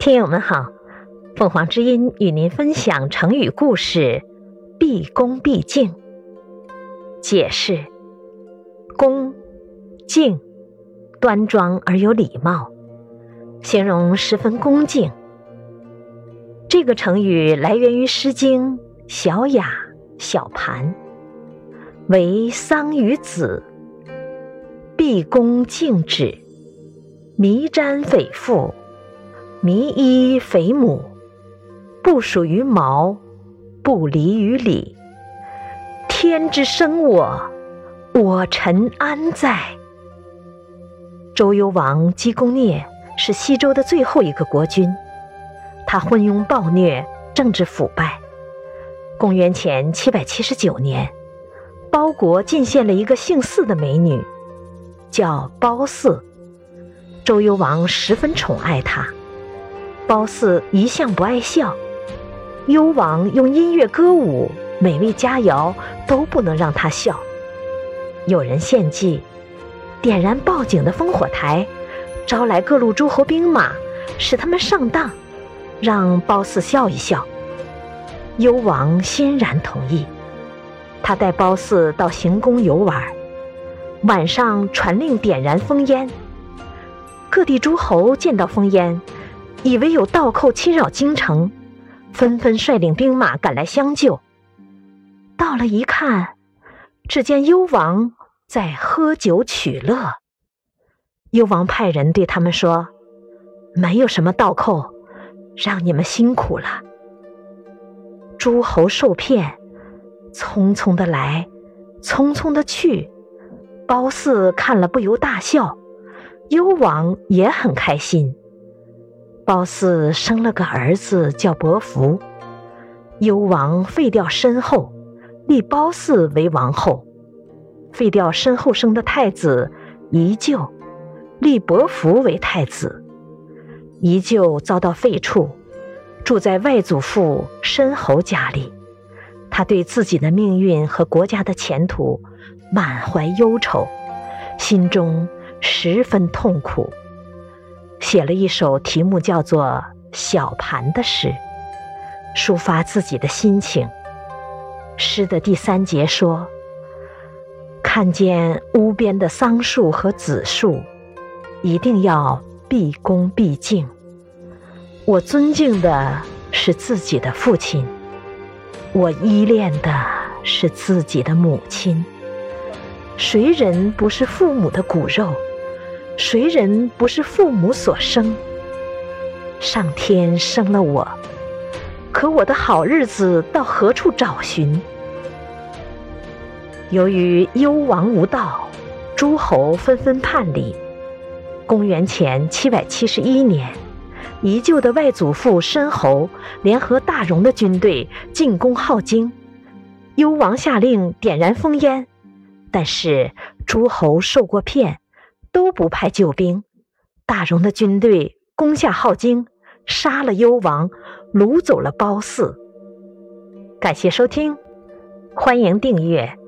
听友们好，凤凰之音与您分享成语故事“毕恭毕敬”。解释：恭敬，端庄而有礼貌，形容十分恭敬。这个成语来源于《诗经·小雅·小盘》，为桑与子，毕恭敬止，弥瞻匪父。弥衣肥母，不属于毛，不离于礼。天之生我，我臣安在？周幽王姬公聂是西周的最后一个国君，他昏庸暴虐，政治腐败。公元前七百七十九年，包国进献了一个姓姒的美女，叫褒姒。周幽王十分宠爱她。褒姒一向不爱笑，幽王用音乐歌舞、美味佳肴都不能让他笑。有人献计，点燃报警的烽火台，招来各路诸侯兵马，使他们上当，让褒姒笑一笑。幽王欣然同意，他带褒姒到行宫游玩，晚上传令点燃烽烟。各地诸侯见到烽烟。以为有盗寇侵扰京城，纷纷率领兵马赶来相救。到了一看，只见幽王在喝酒取乐。幽王派人对他们说：“没有什么盗寇，让你们辛苦了。”诸侯受骗，匆匆的来，匆匆的去。褒姒看了不由大笑，幽王也很开心。褒姒生了个儿子，叫伯服。幽王废掉身后，立褒姒为王后；废掉身后生的太子宜臼，立伯服为太子。宜臼遭到废黜，住在外祖父申侯家里。他对自己的命运和国家的前途满怀忧愁，心中十分痛苦。写了一首题目叫做《小盘》的诗，抒发自己的心情。诗的第三节说：“看见屋边的桑树和紫树，一定要毕恭毕敬。我尊敬的是自己的父亲，我依恋的是自己的母亲。谁人不是父母的骨肉？”谁人不是父母所生？上天生了我，可我的好日子到何处找寻？由于幽王无道，诸侯纷纷叛离。公元前七百七十一年，宜臼的外祖父申侯联合大戎的军队进攻镐京，幽王下令点燃烽烟，但是诸侯受过骗。都不派救兵，大荣的军队攻下镐京，杀了幽王，掳走了褒姒。感谢收听，欢迎订阅。